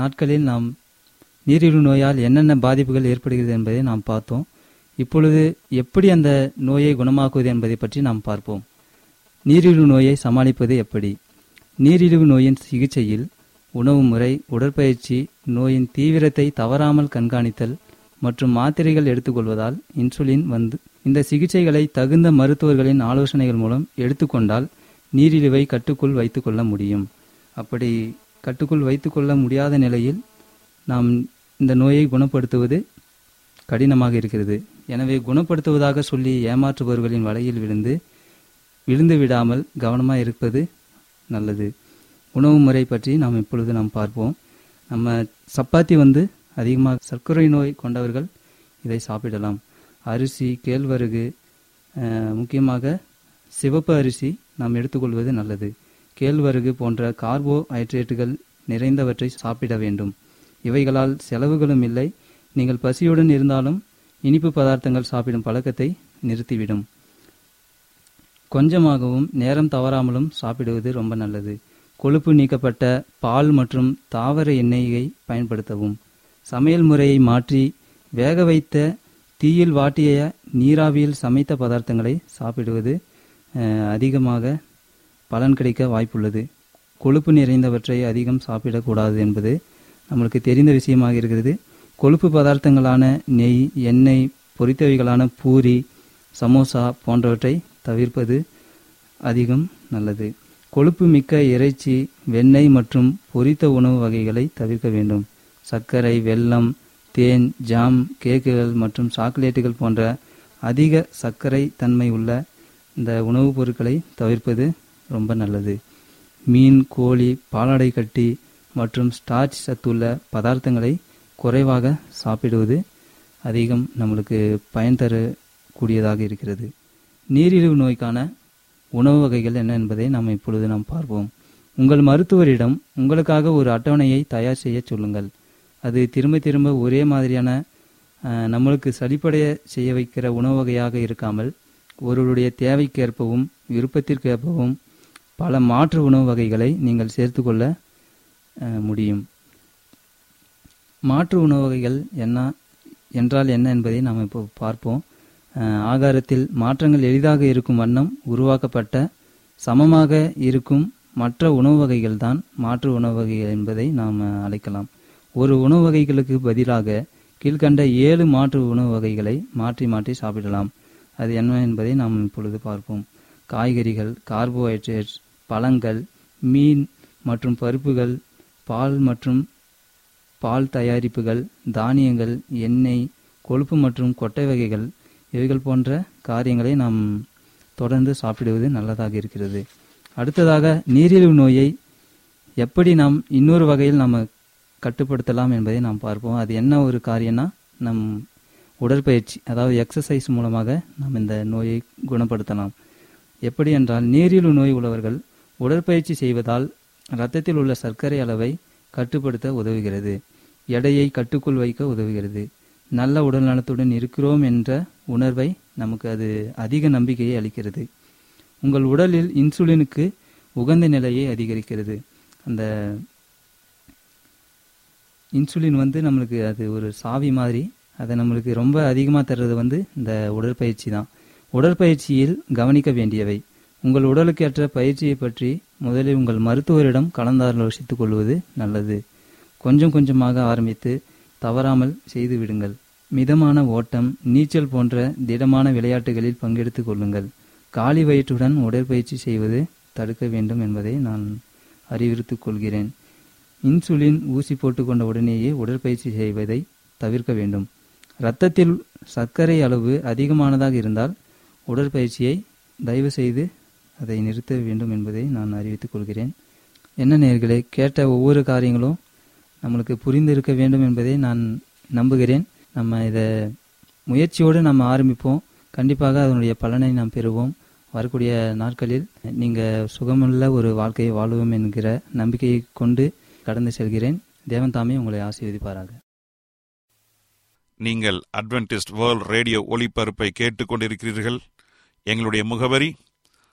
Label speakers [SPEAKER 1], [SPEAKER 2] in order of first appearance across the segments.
[SPEAKER 1] நாட்களில் நாம் நீரிழிவு நோயால் என்னென்ன பாதிப்புகள் ஏற்படுகிறது என்பதை நாம் பார்த்தோம். இப்பொழுது எப்படி அந்த நோயை குணமாக்குவது என்பதை பற்றி நாம் பார்ப்போம். நீரிழிவு நோயை சமாளிப்பது எப்படி? நீரிழிவு நோயின் சிகிச்சையில் உணவு முறை உடற்பயிற்சி நோயின் தீவிரத்தை தவறாமல் கண்காணித்தல் மற்றும் மாத்திரைகள் எடுத்துக்கொள்வதால் இன்சுலின் வந்து இந்த சிகிச்சைகளை தகுந்த மருத்துவர்களின் ஆலோசனைகள் மூலம் எடுத்துக்கொண்டால் நீரிழிவை கட்டுக்குள் வைத்துக்கொள்ள முடியும். அப்படி கட்டுக்குள் வைத்துக்கொள்ள முடியாத நிலையில் நாம் இந்த நோயை குணப்படுத்துவது கடினமாக இருக்கிறது. எனவே குணப்படுத்துவதாக சொல்லி ஏமாற்றுபவர்களின் வலையில் விழுந்து விழுந்து விடாமல் கவனமாக இருப்பது நல்லது. உணவு முறை பற்றி நாம் இப்பொழுது நாம் பார்ப்போம். நம்ம சப்பாத்தி வந்து அதிகமாக சர்க்கரை நோய் கொண்டவர்கள் இதை சாப்பிடலாம். அரிசி கேழ்வரகு முக்கியமாக சிவப்பு அரிசி நாம் எடுத்துக்கொள்வது நல்லது. கேழ்வரகு போன்ற கார்போஹைட்ரேட்டுகள் நிறைந்தவற்றை சாப்பிட வேண்டும். இவைகளால் செலவுகளும் இல்லை. நீங்கள் பசியுடன் இருந்தாலும் இனிப்பு பதார்த்தங்கள் சாப்பிடும் பழக்கத்தை நிறுத்திவிடும். கொஞ்சமாகவும் நேரம் தவறாமலும் சாப்பிடுவது ரொம்ப நல்லது. கொழுப்பு நீக்கப்பட்ட பால் மற்றும் தாவர எண்ணெயை பயன்படுத்தவும். சமையல் முறையை மாற்றி வேக வைத்த தீயில் வாட்டிய நீராவியில் சமைத்த பதார்த்தங்களை சாப்பிடுவது அதிகமாக பலன் கிடைக்க வாய்ப்புள்ளது. கொழுப்பு நிறைந்தவற்றை அதிகம் சாப்பிடக்கூடாது என்பது நம்மளுக்கு தெரிந்த விஷயமாக இருக்கிறது. கொழுப்பு பதார்த்தங்களான நெய் எண்ணெய் பொரித்தவைகளான பூரி சமோசா போன்றவற்றை தவிர்ப்பது அதிகம் நல்லது. கொழுப்பு மிக்க இறைச்சி வெண்ணெய் மற்றும் பொரித்த உணவு வகைகளை தவிர்க்க வேண்டும். சர்க்கரை வெல்லம் தேன் ஜாம் கேக்குகள் மற்றும் சாக்லேட்டுகள் போன்ற அதிக சர்க்கரை தன்மை உள்ள இந்த உணவுப் பொருட்களை தவிர்ப்பது ரொம்ப நல்லது. மீன் கோழி பாலாடை கட்டி மற்றும் ஸ்டார்ச் சத்துள்ள பதார்த்தங்களை குறைவாக சாப்பிடுவது அதிகம் நம்மளுக்கு பயன் தரக்கூடியதாக இருக்கிறது. நீரிழிவு நோய்க்கான உணவு வகைகள் என்ன என்பதை நாம் இப்பொழுது நாம் பார்ப்போம். உங்கள் மருத்துவரிடம் உங்களுக்காக ஒரு அட்டவணையை தயார் செய்ய சொல்லுங்கள். அது திரும்ப திரும்ப ஒரே மாதிரியான நம்மளுக்கு சளிப்படைய செய்ய வைக்கிற உணவு வகையாக இருக்காமல் ஒருவருடைய தேவைக்கேற்பவும் விருப்பத்திற்கேற்பவும் பல மாற்று உணவு வகைகளை நீங்கள் சேர்த்துக்கொள்ள முடியும். மாற்று உணவு வகைகள் என்ன என்றால் என்ன என்பதை நாம் இப்போ பார்ப்போம். ஆகாரத்தில் மாற்றங்கள் எளிதாக இருக்கும் வண்ணம் உருவாக்கப்பட்ட சமமாக இருக்கும் மற்ற உணவு வகைகள் தான் மாற்று உணவு வகைகள் என்பதை நாம் அழைக்கலாம். ஒரு உணவு வகைகளுக்கு பதிலாக கீழ்கண்ட ஏழு மாற்று உணவு வகைகளை மாற்றி மாற்றி சாப்பிடலாம். அது என்ன என்பதை நாம் இப்பொழுது பார்ப்போம். காய்கறிகள் கார்போஹைட்ரேட்ஸ் பழங்கள் மீன் மற்றும் பருப்புகள் பால் மற்றும் பால் தயாரிப்புகள் தானியங்கள் எண்ணெய் கொழுப்பு மற்றும் கொட்டை வகைகள் இவைகள் போன்ற காரியங்களை நாம் தொடர்ந்து சாப்பிடுவது நல்லதாக இருக்கிறது. அடுத்ததாக நீரிழிவு நோயை எப்படி நாம் இன்னொரு வகையில் நாம் கட்டுப்படுத்தலாம் என்பதை நாம் பார்ப்போம். அது என்ன ஒரு காரியம்னா நம் உடற்பயிற்சி அதாவது எக்ஸசைஸ் மூலமாக நாம் இந்த நோயை குணப்படுத்தலாம். எப்படி என்றால் நீரிழிவு நோய் உள்ளவர்கள் உடற்பயிற்சி செய்வதால் இரத்தத்தில் உள்ள சர்க்கரை அளவை கட்டுப்படுத்த உதவுகிறது. எடையை கட்டுக்குள் வைக்க உதவுகிறது. நல்ல உடல் நலத்துடன் இருக்கிறோம் என்ற உணர்வை நமக்கு அது அதிக நம்பிக்கையை அளிக்கிறது. உங்கள் உடலில் இன்சுலினுக்கு உகந்த நிலையை அதிகரிக்கிறது. அந்த இன்சுலின் வந்து நம்மளுக்கு அது ஒரு சாவி மாதிரி அதை நம்மளுக்கு ரொம்ப அதிகமாக தர்றது வந்து இந்த உடற்பயிற்சி தான். உடற்பயிற்சியில் கவனிக்க வேண்டியவை. உங்கள் உடலுக்கேற்ற பயிற்சியை பற்றி முதலில் உங்கள் மருத்துவரிடம் கலந்தாலோசித்துக் கொள்வது நல்லது. கொஞ்சம் கொஞ்சமாக ஆரம்பித்து தவறாமல் செய்து விடுங்கள். மிதமான ஓட்டம் நீச்சல் போன்ற திடமான விளையாட்டுகளில் பங்கெடுத்துக் கொள்ளுங்கள். காலி வயிற்றுடன் உடற்பயிற்சி செய்வது தடுக்க வேண்டும் என்பதை நான் அறிவுறுத்திக் கொள்கிறேன். இன்சுலின் ஊசி போட்டுக்கொண்ட உடனேயே உடற்பயிற்சி செய்வதை தவிர்க்க வேண்டும். இரத்தத்தில் சர்க்கரை அளவு அதிகமானதாக இருந்தால் உடற்பயிற்சியை தயவு செய்து அதை நிறுத்த வேண்டும் என்பதை நான் அறிவித்துக் கொள்கிறேன். என்ன நேர்களே கேட்ட ஒவ்வொரு காரியங்களும் நம்மளுக்கு புரிந்து இருக்க வேண்டும் என்பதை நான் நம்புகிறேன். நம்ம இதை முயற்சியோடு நம்ம ஆரம்பிப்போம். கண்டிப்பாக அதனுடைய பலனை நாம் பெறுவோம். வரக்கூடிய நாட்களில் நீங்கள் சுகமுள்ள ஒரு வாழ்க்கையை வாழுவோம் என்கிற நம்பிக்கையை கொண்டு கடந்து செல்கிறேன். தேவன் தாமே உங்களை ஆசீர்வதிப்பாராக.
[SPEAKER 2] நீங்கள் அட்வென்டிஸ்ட் வேர்ல்ட் ரேடியோ ஒளிபரப்பை கேட்டுக்கொண்டிருக்கிறீர்கள். எங்களுடைய முகவரி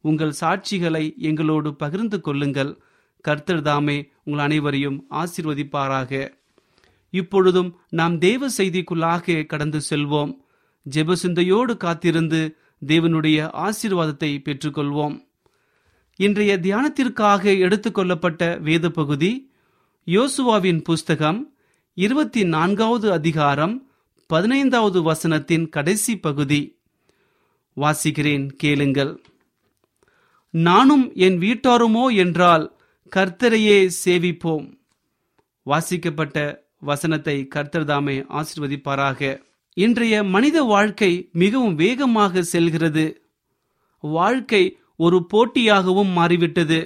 [SPEAKER 3] உங்கள் சாட்சிகளை எங்களோடு பகிர்ந்து கொள்ளுங்கள். கர்த்தர் தாமே உங்கள் அனைவரையும் ஆசிர்வதிப்பாராக. இப்பொழுதும் நாம் தேவ செய்திக்குள்ளாக கடந்து செல்வோம். ஜெபசிந்தையோடு காத்திருந்து தேவனுடைய ஆசீர்வாதத்தை பெற்றுக்கொள்வோம். இன்றைய தியானத்திற்காக எடுத்துக்கொள்ளப்பட்ட வேத பகுதி யோசுவாவின் புஸ்தகம் இருபத்தி நான்காவது அதிகாரம் பதினைந்தாவது வசனத்தின் கடைசி பகுதி. வாசிக்கிறேன் கேளுங்கள். நானும் என் வீட்டாருமோ என்றால் கர்த்தரையே சேவிப்போம். வாசிக்கப்பட்ட வசனத்தை கர்த்தர் தாமே ஆசிர்வதிப்பாராக. இன்றைய மனித வாழ்க்கை மிகவும் வேகமாக செல்கிறது. வாழ்க்கை ஒரு போட்டியாகவும் மாறிவிட்டது.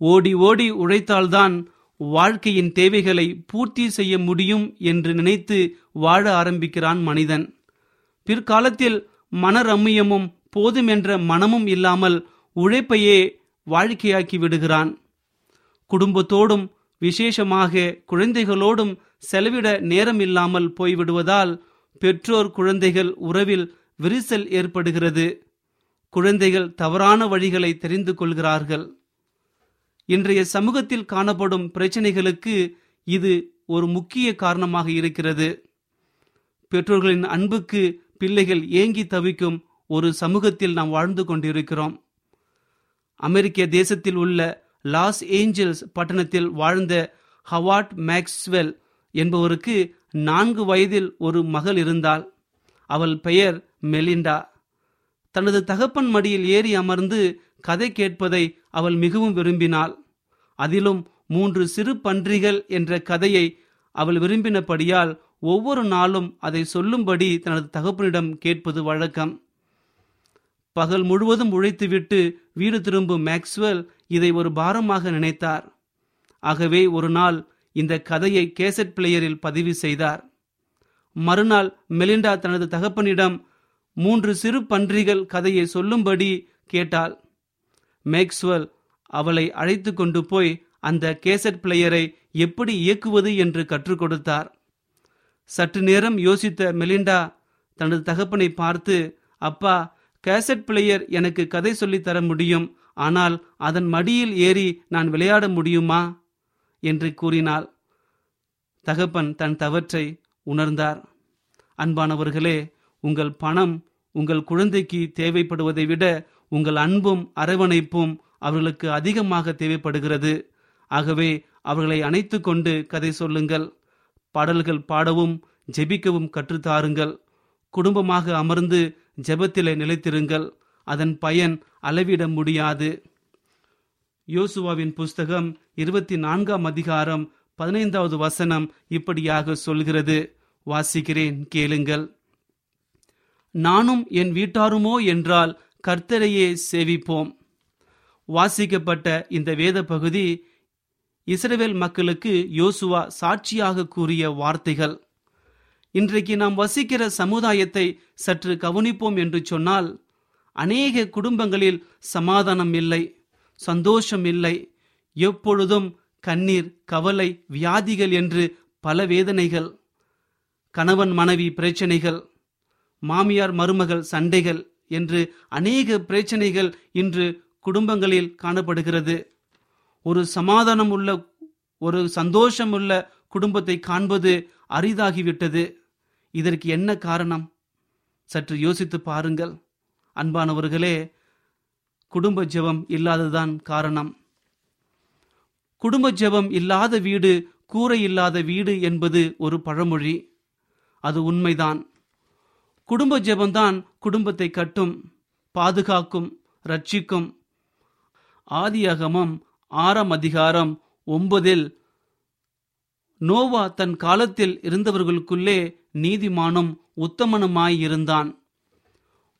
[SPEAKER 3] ஓடி ஓடி உழைத்தால்தான் வாழ்க்கையின் தேவைகளை பூர்த்தி செய்ய முடியும் என்று நினைத்து வாழ ஆரம்பிக்கிறான் மனிதன். பிற்காலத்தில் மனரம்மியமும் போதும் என்ற மனமும் இல்லாமல் உழைப்பையே வாழ்க்கையாக்கி விடுகிறான். குடும்பத்தோடும் விசேஷமாக குழந்தைகளோடும் செலவிட நேரம் இல்லாமல் போய்விடுவதால் பெற்றோர் குழந்தைகள் உறவில் விரிசல் ஏற்படுகிறது. குழந்தைகள் தவறான வழிகளை தெரிந்து கொள்கிறார்கள். இன்றைய சமூகத்தில் காணப்படும் பிரச்சனைகளுக்கு இது ஒரு முக்கிய காரணமாக இருக்கிறது. பெற்றோர்களின் அன்புக்கு பிள்ளைகள் ஏங்கி தவிக்கும் ஒரு சமூகத்தில் நாம் வாழ்ந்து கொண்டிருக்கிறோம். அமெரிக்க தேசத்தில் உள்ள லாஸ் ஏஞ்சல்ஸ் பட்டணத்தில் வாழ்ந்த ஹவாட் மேக்ஸ்வெல் என்பவருக்கு நான்கு வயதில் ஒரு மகள் இருந்தாள். அவள் பெயர் மெலிண்டா. தனது தகப்பன் மடியில் ஏறி அமர்ந்து கதை கேட்பதை அவள் மிகவும் விரும்பினாள். அதிலும் மூன்று சிறு பன்றிகள் என்ற கதையை அவள் விரும்பினபடியால் ஒவ்வொரு நாளும் அதை சொல்லும்படி தனது தகப்பனிடம் கேட்பது வழக்கம். பகல் முழுவதும் உழைத்துவிட்டு வீடு திரும்பும் மேக்ஸ்வெல் இதை ஒரு பாரமாக நினைத்தார். ஆகவே ஒரு நாள் இந்த கதையை கேசட் பிளேயரில் பதிவு செய்தார். மறுநாள் மெலிண்டா தனது தகப்பனிடம் மூன்று சிறு பன்றிகள் கதையை சொல்லும்படி கேட்டாள். மேக்ஸ்வெல் அவளை அழைத்து கொண்டு போய் அந்த கேசட் பிளேயரை எப்படி இயக்குவது என்று கற்றுக் கொடுத்தார். சற்று நேரம் யோசித்த மெலிண்டா தனது தகப்பனை பார்த்து அப்பா கேசட் பிளேயர் எனக்கு கதை சொல்லித் தர முடியும் ஆனால் அதன் மடியில் ஏறி நான் விளையாட முடியுமா? என்று கூறினாள். தகப்பன் தன் தவற்றை உணர்ந்தார். அன்பானவர்களே உங்கள் பணம் உங்கள் குழந்தைக்கு தேவைப்படுவதை விட உங்கள் அன்பும் அரவணைப்பும் அவர்களுக்கு அதிகமாக தேவைப்படுகிறது. ஆகவே அவர்களை அணைத்து கொண்டு கதை சொல்லுங்கள். பாடல்கள் பாடவும் ஜெபிக்கவும் கற்றுத்தாருங்கள் குடும்பமாக அமர்ந்து ஜெபத்திலே நிலைத்திருங்கள். அதன் பயன் அளவிட முடியாது. யோசுவாவின் புஸ்தகம் இருபத்தி நான்காம் அதிகாரம் பதினைந்தாவது வசனம் இப்படியாக சொல்கிறது. வாசிக்கிறேன் கேளுங்கள். நானும் என் வீட்டாருமோ என்றால் கர்த்தரையே சேவிப்போம். வாசிக்கப்பட்ட இந்த வேத பகுதி இஸ்ரேல் மக்களுக்கு யோசுவா சாட்சியாக கூறிய வார்த்தைகள். இன்றைக்கு நாம் வசிக்கிற சமுதாயத்தை சற்று கவனிப்போம் என்று சொன்னால் அநேக குடும்பங்களில் சமாதானம் இல்லை சந்தோஷம் இல்லை எப்பொழுதும் கண்ணீர் கவலை வியாதிகள் என்று பல வேதனைகள் கணவன் மனைவி பிரச்சனைகள் மாமியார் மருமகள் சண்டைகள் என்று அநேக பிரச்சனைகள் இன்று குடும்பங்களில் காணப்படுகிறது. ஒரு சமாதானம் உள்ள ஒரு சந்தோஷம் உள்ள குடும்பத்தை காண்பது அரிதாகிவிட்டது. இதற்கு என்ன காரணம்? சற்று யோசித்து பாருங்கள். அன்பானவர்களே குடும்ப ஜெபம் இல்லாததுதான் காரணம். குடும்ப ஜெபம் இல்லாத வீடு கூரை இல்லாத வீடு என்பது ஒரு பழமொழி. அது உண்மைதான். குடும்ப ஜெபம்தான் குடும்பத்தை கட்டும் பாதுகாக்கும் ரட்சிக்கும். ஆதியகமம் ஆறாம் அதிகாரம் ஒன்பதில் நோவா தன் காலத்தில் இருந்தவர்களுக்குள்ளே நீதிமானும் உத்தமனுமாயிருந்தான்.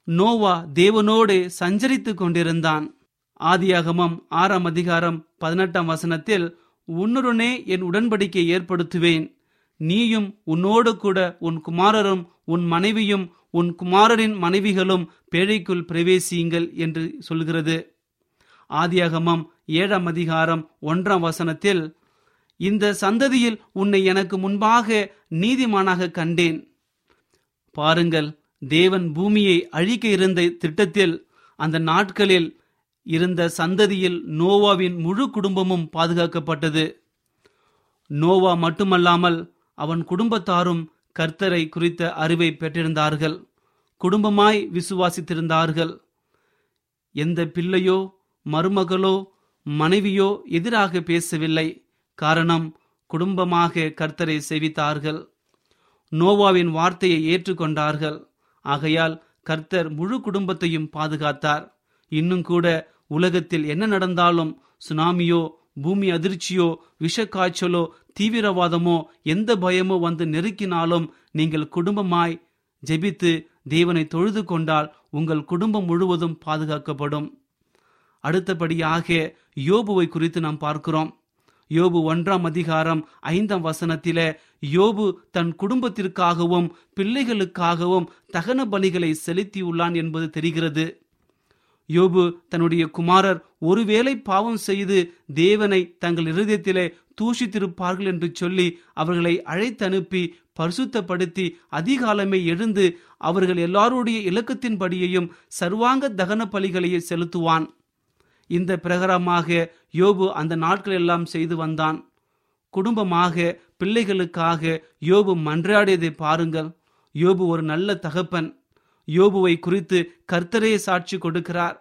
[SPEAKER 3] நோவா தேவனோடு சஞ்சரித்துக் கொண்டிருந்தான். ஆதியாகமம் ஆறாம் அதிகாரம் பதினெட்டாம் வசனத்தில் உன்னுடனே என் உடன்படிக்கை ஏற்படுத்துவேன். நீயும் உன்னோடு கூட உன் குமாரரும் உன் மனைவியும் உன் குமாரரின் மனைவிகளும் பேழைக்குள் பிரவேசியுங்கள் என்று சொல்கிறது. ஆதியாகமம் ஏழாம் அதிகாரம் ஒன்றாம் வசனத்தில் இந்த சந்ததியில் உன்னை எனக்கு முன்பாக நீதிமானாக கண்டேன். பாருங்கள் தேவன் பூமியை அழிக்க இருந்த திட்டத்தில் அந்த நாட்களில் இருந்த சந்ததியில் நோவாவின் முழு குடும்பமும் பாதுகாக்கப்பட்டது. நோவா மட்டுமல்லாமல் அவன் குடும்பத்தாரும் கர்த்தரை குறித்த அறிவை பெற்றிருந்தார்கள். குடும்பமாய் விசுவாசித்திருந்தார்கள். எந்த பிள்ளையோ மருமகளோ மனைவியோ எதிராக பேசவில்லை. காரணம் குடும்பமாக கர்த்தரை செவித்தார்கள். நோவாவின் வார்த்தையை ஏற்றுக்கொண்டார்கள். ஆகையால் கர்த்தர் முழு குடும்பத்தையும் பாதுகாத்தார். இன்னும் கூட உலகத்தில் என்ன நடந்தாலும் சுனாமியோ பூமி அதிர்ச்சியோ விஷக்காய்ச்சலோ தீவிரவாதமோ எந்த பயமோ வந்து நெருக்கினாலும் நீங்கள் குடும்பமாய் ஜெபித்து தேவனை தொழுது கொண்டால் உங்கள் குடும்பம் முழுவதும் பாதுகாக்கப்படும். அடுத்தபடியாக யோபுவை குறித்து நாம் பார்க்கிறோம். யோபு ஒன்றாம் அதிகாரம் ஐந்தாம் வசனத்தில யோபு தன் குடும்பத்திற்காகவும் பிள்ளைகளுக்காகவும் தகன பலிகளை செலுத்தியுள்ளான் என்பது தெரிகிறது. யோபு தன்னுடைய குமாரர் ஒருவேளை பாவம் செய்து தேவனை தங்கள் இருதயத்திலே தூஷித்திருப்பார்கள் என்று சொல்லி அவர்களை அழைத்தனுப்பி பரிசுத்தப்படுத்தி அதிகாலமே எழுந்து அவர்கள் எல்லாருடைய இலக்கத்தின்படியையும் சர்வாங்க தகன பலிகளையே செலுத்துவான். இந்த பிரகாரமாக யோபு அந்த நாட்கள் எல்லாம் செய்து வந்தான். குடும்பமாக பிள்ளைகளுக்காக யோபு மன்றாடியதை பாருங்கள். யோபு ஒரு நல்ல தகப்பன். யோபுவை குறித்து கர்த்தரே சாட்சி கொடுக்கிறார்.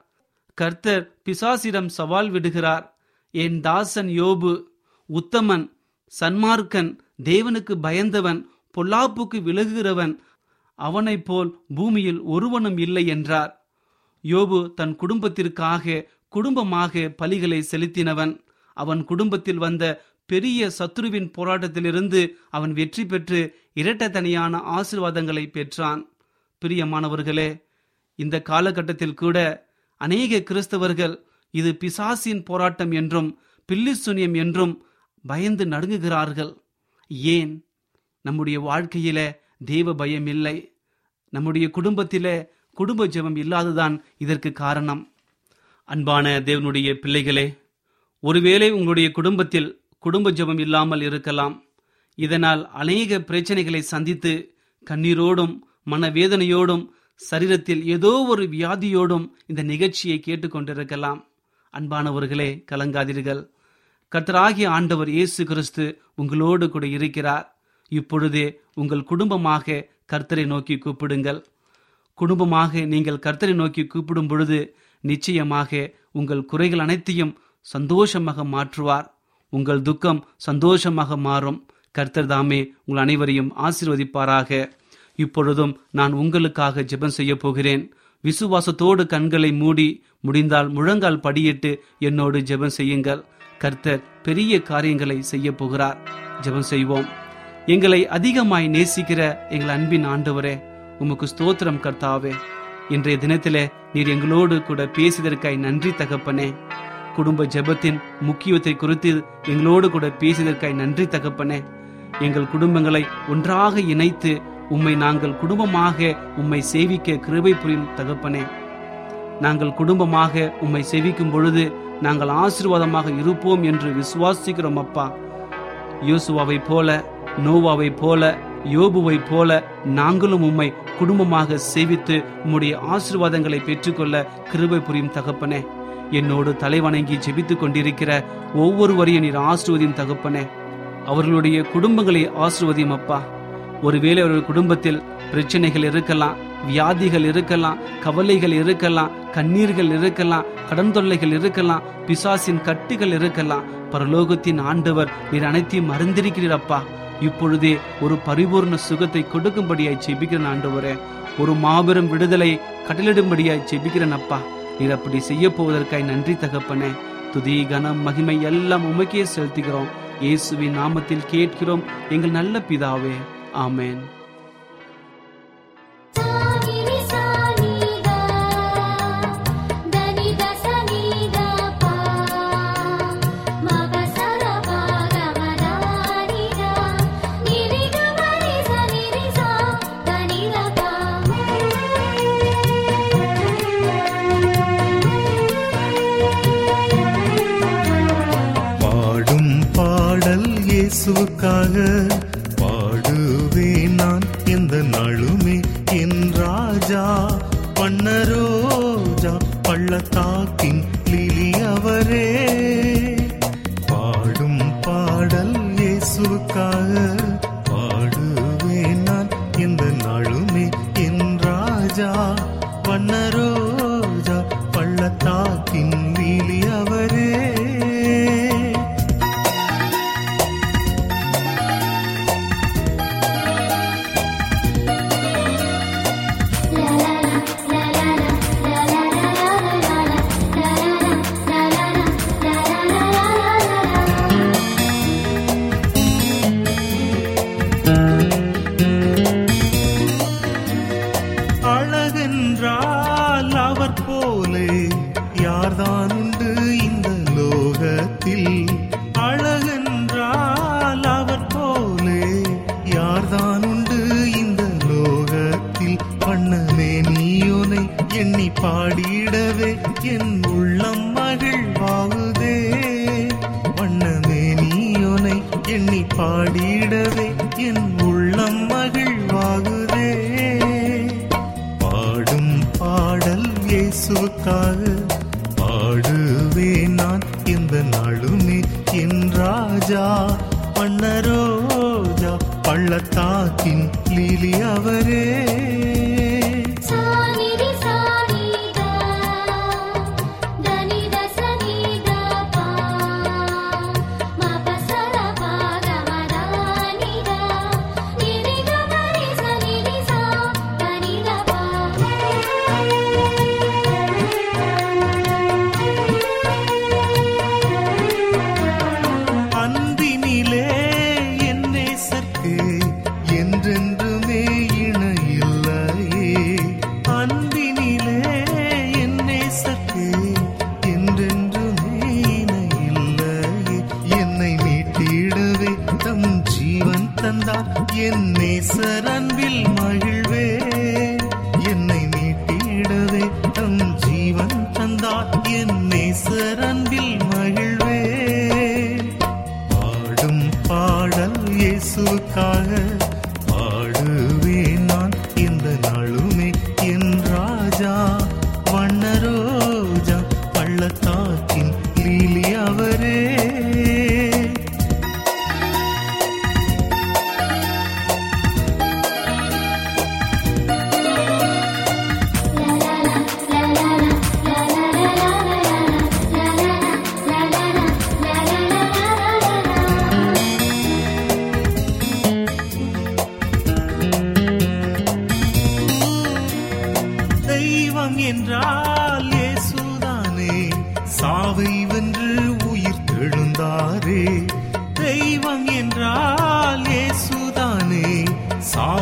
[SPEAKER 3] கர்த்தர் பிசாசிடம் சவால் விடுகிறார். என் தாசன் யோபு உத்தமன் சன்மார்க்கன் தேவனுக்கு பயந்தவன் பொல்லாப்புக்கு விலகுகிறவன் அவனைப் போல் பூமியில் ஒருவனும் இல்லை என்றார். யோபு தன் குடும்பத்திற்காக குடும்பமாக பலிகளை செலுத்தினவன். அவன் குடும்பத்தில் வந்த பெரிய சத்ருவின் போராட்டத்திலிருந்து அவன் வெற்றி பெற்று இரட்டத்தனியான ஆசிர்வாதங்களை பெற்றான். பிரியமானவர்களே இந்த காலகட்டத்தில் கூட அநேக கிறிஸ்தவர்கள் இது பிசாசின் போராட்டம் என்றும் பில்லிசுனியம் என்றும் பயந்து நடுங்குகிறார்கள். ஏன்? நம்முடைய வாழ்க்கையில தேவ பயம் இல்லை. நம்முடைய குடும்பத்திலே குடும்ப ஜெபம் இல்லாததான் இதற்கு காரணம். அன்பான தேவனுடைய பிள்ளைகளே ஒருவேளை உங்களுடைய குடும்பத்தில் குடும்ப ஜெபம் இல்லாமல் இருக்கலாம். இதனால் அநேக பிரச்சனைகளை சந்தித்து கண்ணீரோடும் மனவேதனையோடும் சரீரத்தில் ஏதோ ஒரு வியாதியோடும் இந்த நிகழ்ச்சியை கேட்டுக்கொண்டிருக்கலாம் அன்பானவர்களே கலங்காதீர்கள். கர்த்தராகிய ஆண்டவர் இயேசு கிறிஸ்து உங்களோடு கூட இருக்கிறார். இப்பொழுதே உங்கள் குடும்பமாக கர்த்தரை நோக்கி கூப்பிடுங்கள். குடும்பமாக நீங்கள் கர்த்தரை நோக்கி கூப்பிடும் பொழுது நிச்சயமாக உங்கள் குறைகள் அனைத்தையும் சந்தோஷமாக மாற்றுவார். உங்கள் துக்கம் சந்தோஷமாக மாறும். கர்த்தர் தாமே உங்கள் அனைவரையும் ஆசீர்வதிப்பாராக. இப்பொழுதும் நான் உங்களுக்காக ஜெபம் செய்ய போகிறேன். விசுவாசத்தோடு கண்களை மூடி முடிந்தால் முழங்கால் படியிட்டு என்னோடு ஜெபம் செய்யுங்கள். கர்த்தர் பெரிய காரியங்களை செய்ய போகிறார். ஜெபம் செய்வோம். எங்களை அதிகமாய் நேசிக்கிற எங்கள் அன்பின் ஆண்டவரே உமக்கு ஸ்தோத்திரம் கர்த்தாவே. இன்றைய தினத்திலே நீர் எங்களோடு கூட பேசியதற்காய் நன்றி தகப்பனே. குடும்ப ஜெபத்தின் முக்கியத்தை குறித்து எங்களோடு கூட பேசியதற்காய் நன்றி தகப்பனே. எங்கள் குடும்பங்களை ஒன்றாக இணைத்து உம்மை நாங்கள் குடும்பமாக உம்மை சேவிக்க கிருபை புரியும் தகப்பனே. நாங்கள் குடும்பமாக உம்மை சேவிக்கும் பொழுது நாங்கள் ஆசீர்வாதமாக இருப்போம் என்று விசுவாசிக்கிறோம் அப்பா. யோசுவாவை போல நோவாவை போல யோபுவை போல நாங்களும் உம்மை குடும்பமாக சேவித்து உம்முடைய ஆசீர்வாதங்களை பெற்றுக்கொள்ள கிருபை புரியும் தகப்பனே. என்னோடு தலைவணங்கி ஜெபித்துக் கொண்டிருக்கிற ஒவ்வொருவரையும் நீர் ஆசிர்வதியும் தகப்பனே. அவர்களுடைய குடும்பங்களை ஆசிர்வதியும் அப்பா. ஒருவேளை அவர்கள் குடும்பத்தில் பிரச்சனைகள் இருக்கலாம் வியாதிகள் இருக்கலாம் கவலைகள் இருக்கலாம் கண்ணீர்கள் இருக்கலாம் கடன் தொல்லைகள் இருக்கலாம் பிசாசின் கட்டுகள் இருக்கலாம். பரலோகத்தின் ஆண்டவர் நீர் அனைத்தையும் அறிந்திருக்கிறீர் அப்பா. இப்பொழுதே ஒரு பரிபூர்ண சுகத்தை கொடுக்கும்படியாய் செபிக்கிறேன் ஆண்டவரே. ஒரு மாபெரும் விடுதலை கடலிடும்படியாய் செபிக்கிறேன் அப்பா. நீர் அப்படி செய்ய போவதற்காய் நன்றி தகப்பனே. துதி கனம் மகிமை எல்லாம் உமக்கே செலுத்துகிறோம். இயேசுவின் நாமத்தில் கேட்கிறோம் எங்கள் நல்ல பிதாவே. ஆமேன்.
[SPEAKER 4] நாளுமே என் ராஜா பண்ணரோஜா பள்ளத்தாக்கின் லீலி அவரே.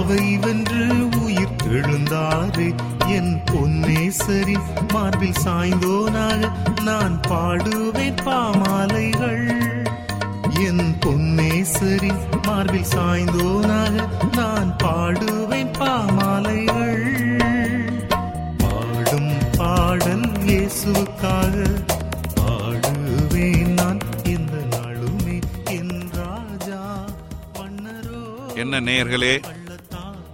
[SPEAKER 4] சாவை வென்று உயிர் எழுந்தாரே என் பொன்னேசரின் மார்பில் சாய்ந்தோனாக நான் பாடுவேன் பாமாலைகள். என் பொன்னேசரின் மார்பில் சாய்ந்தோனாக நான் பாடுவேன் பாமாலைகள். பாடும் பாடல் இயேசுக்காக பாடுவேன் நான். இந்த நாளுமே என் ராஜா
[SPEAKER 2] என்ன நேயர்களே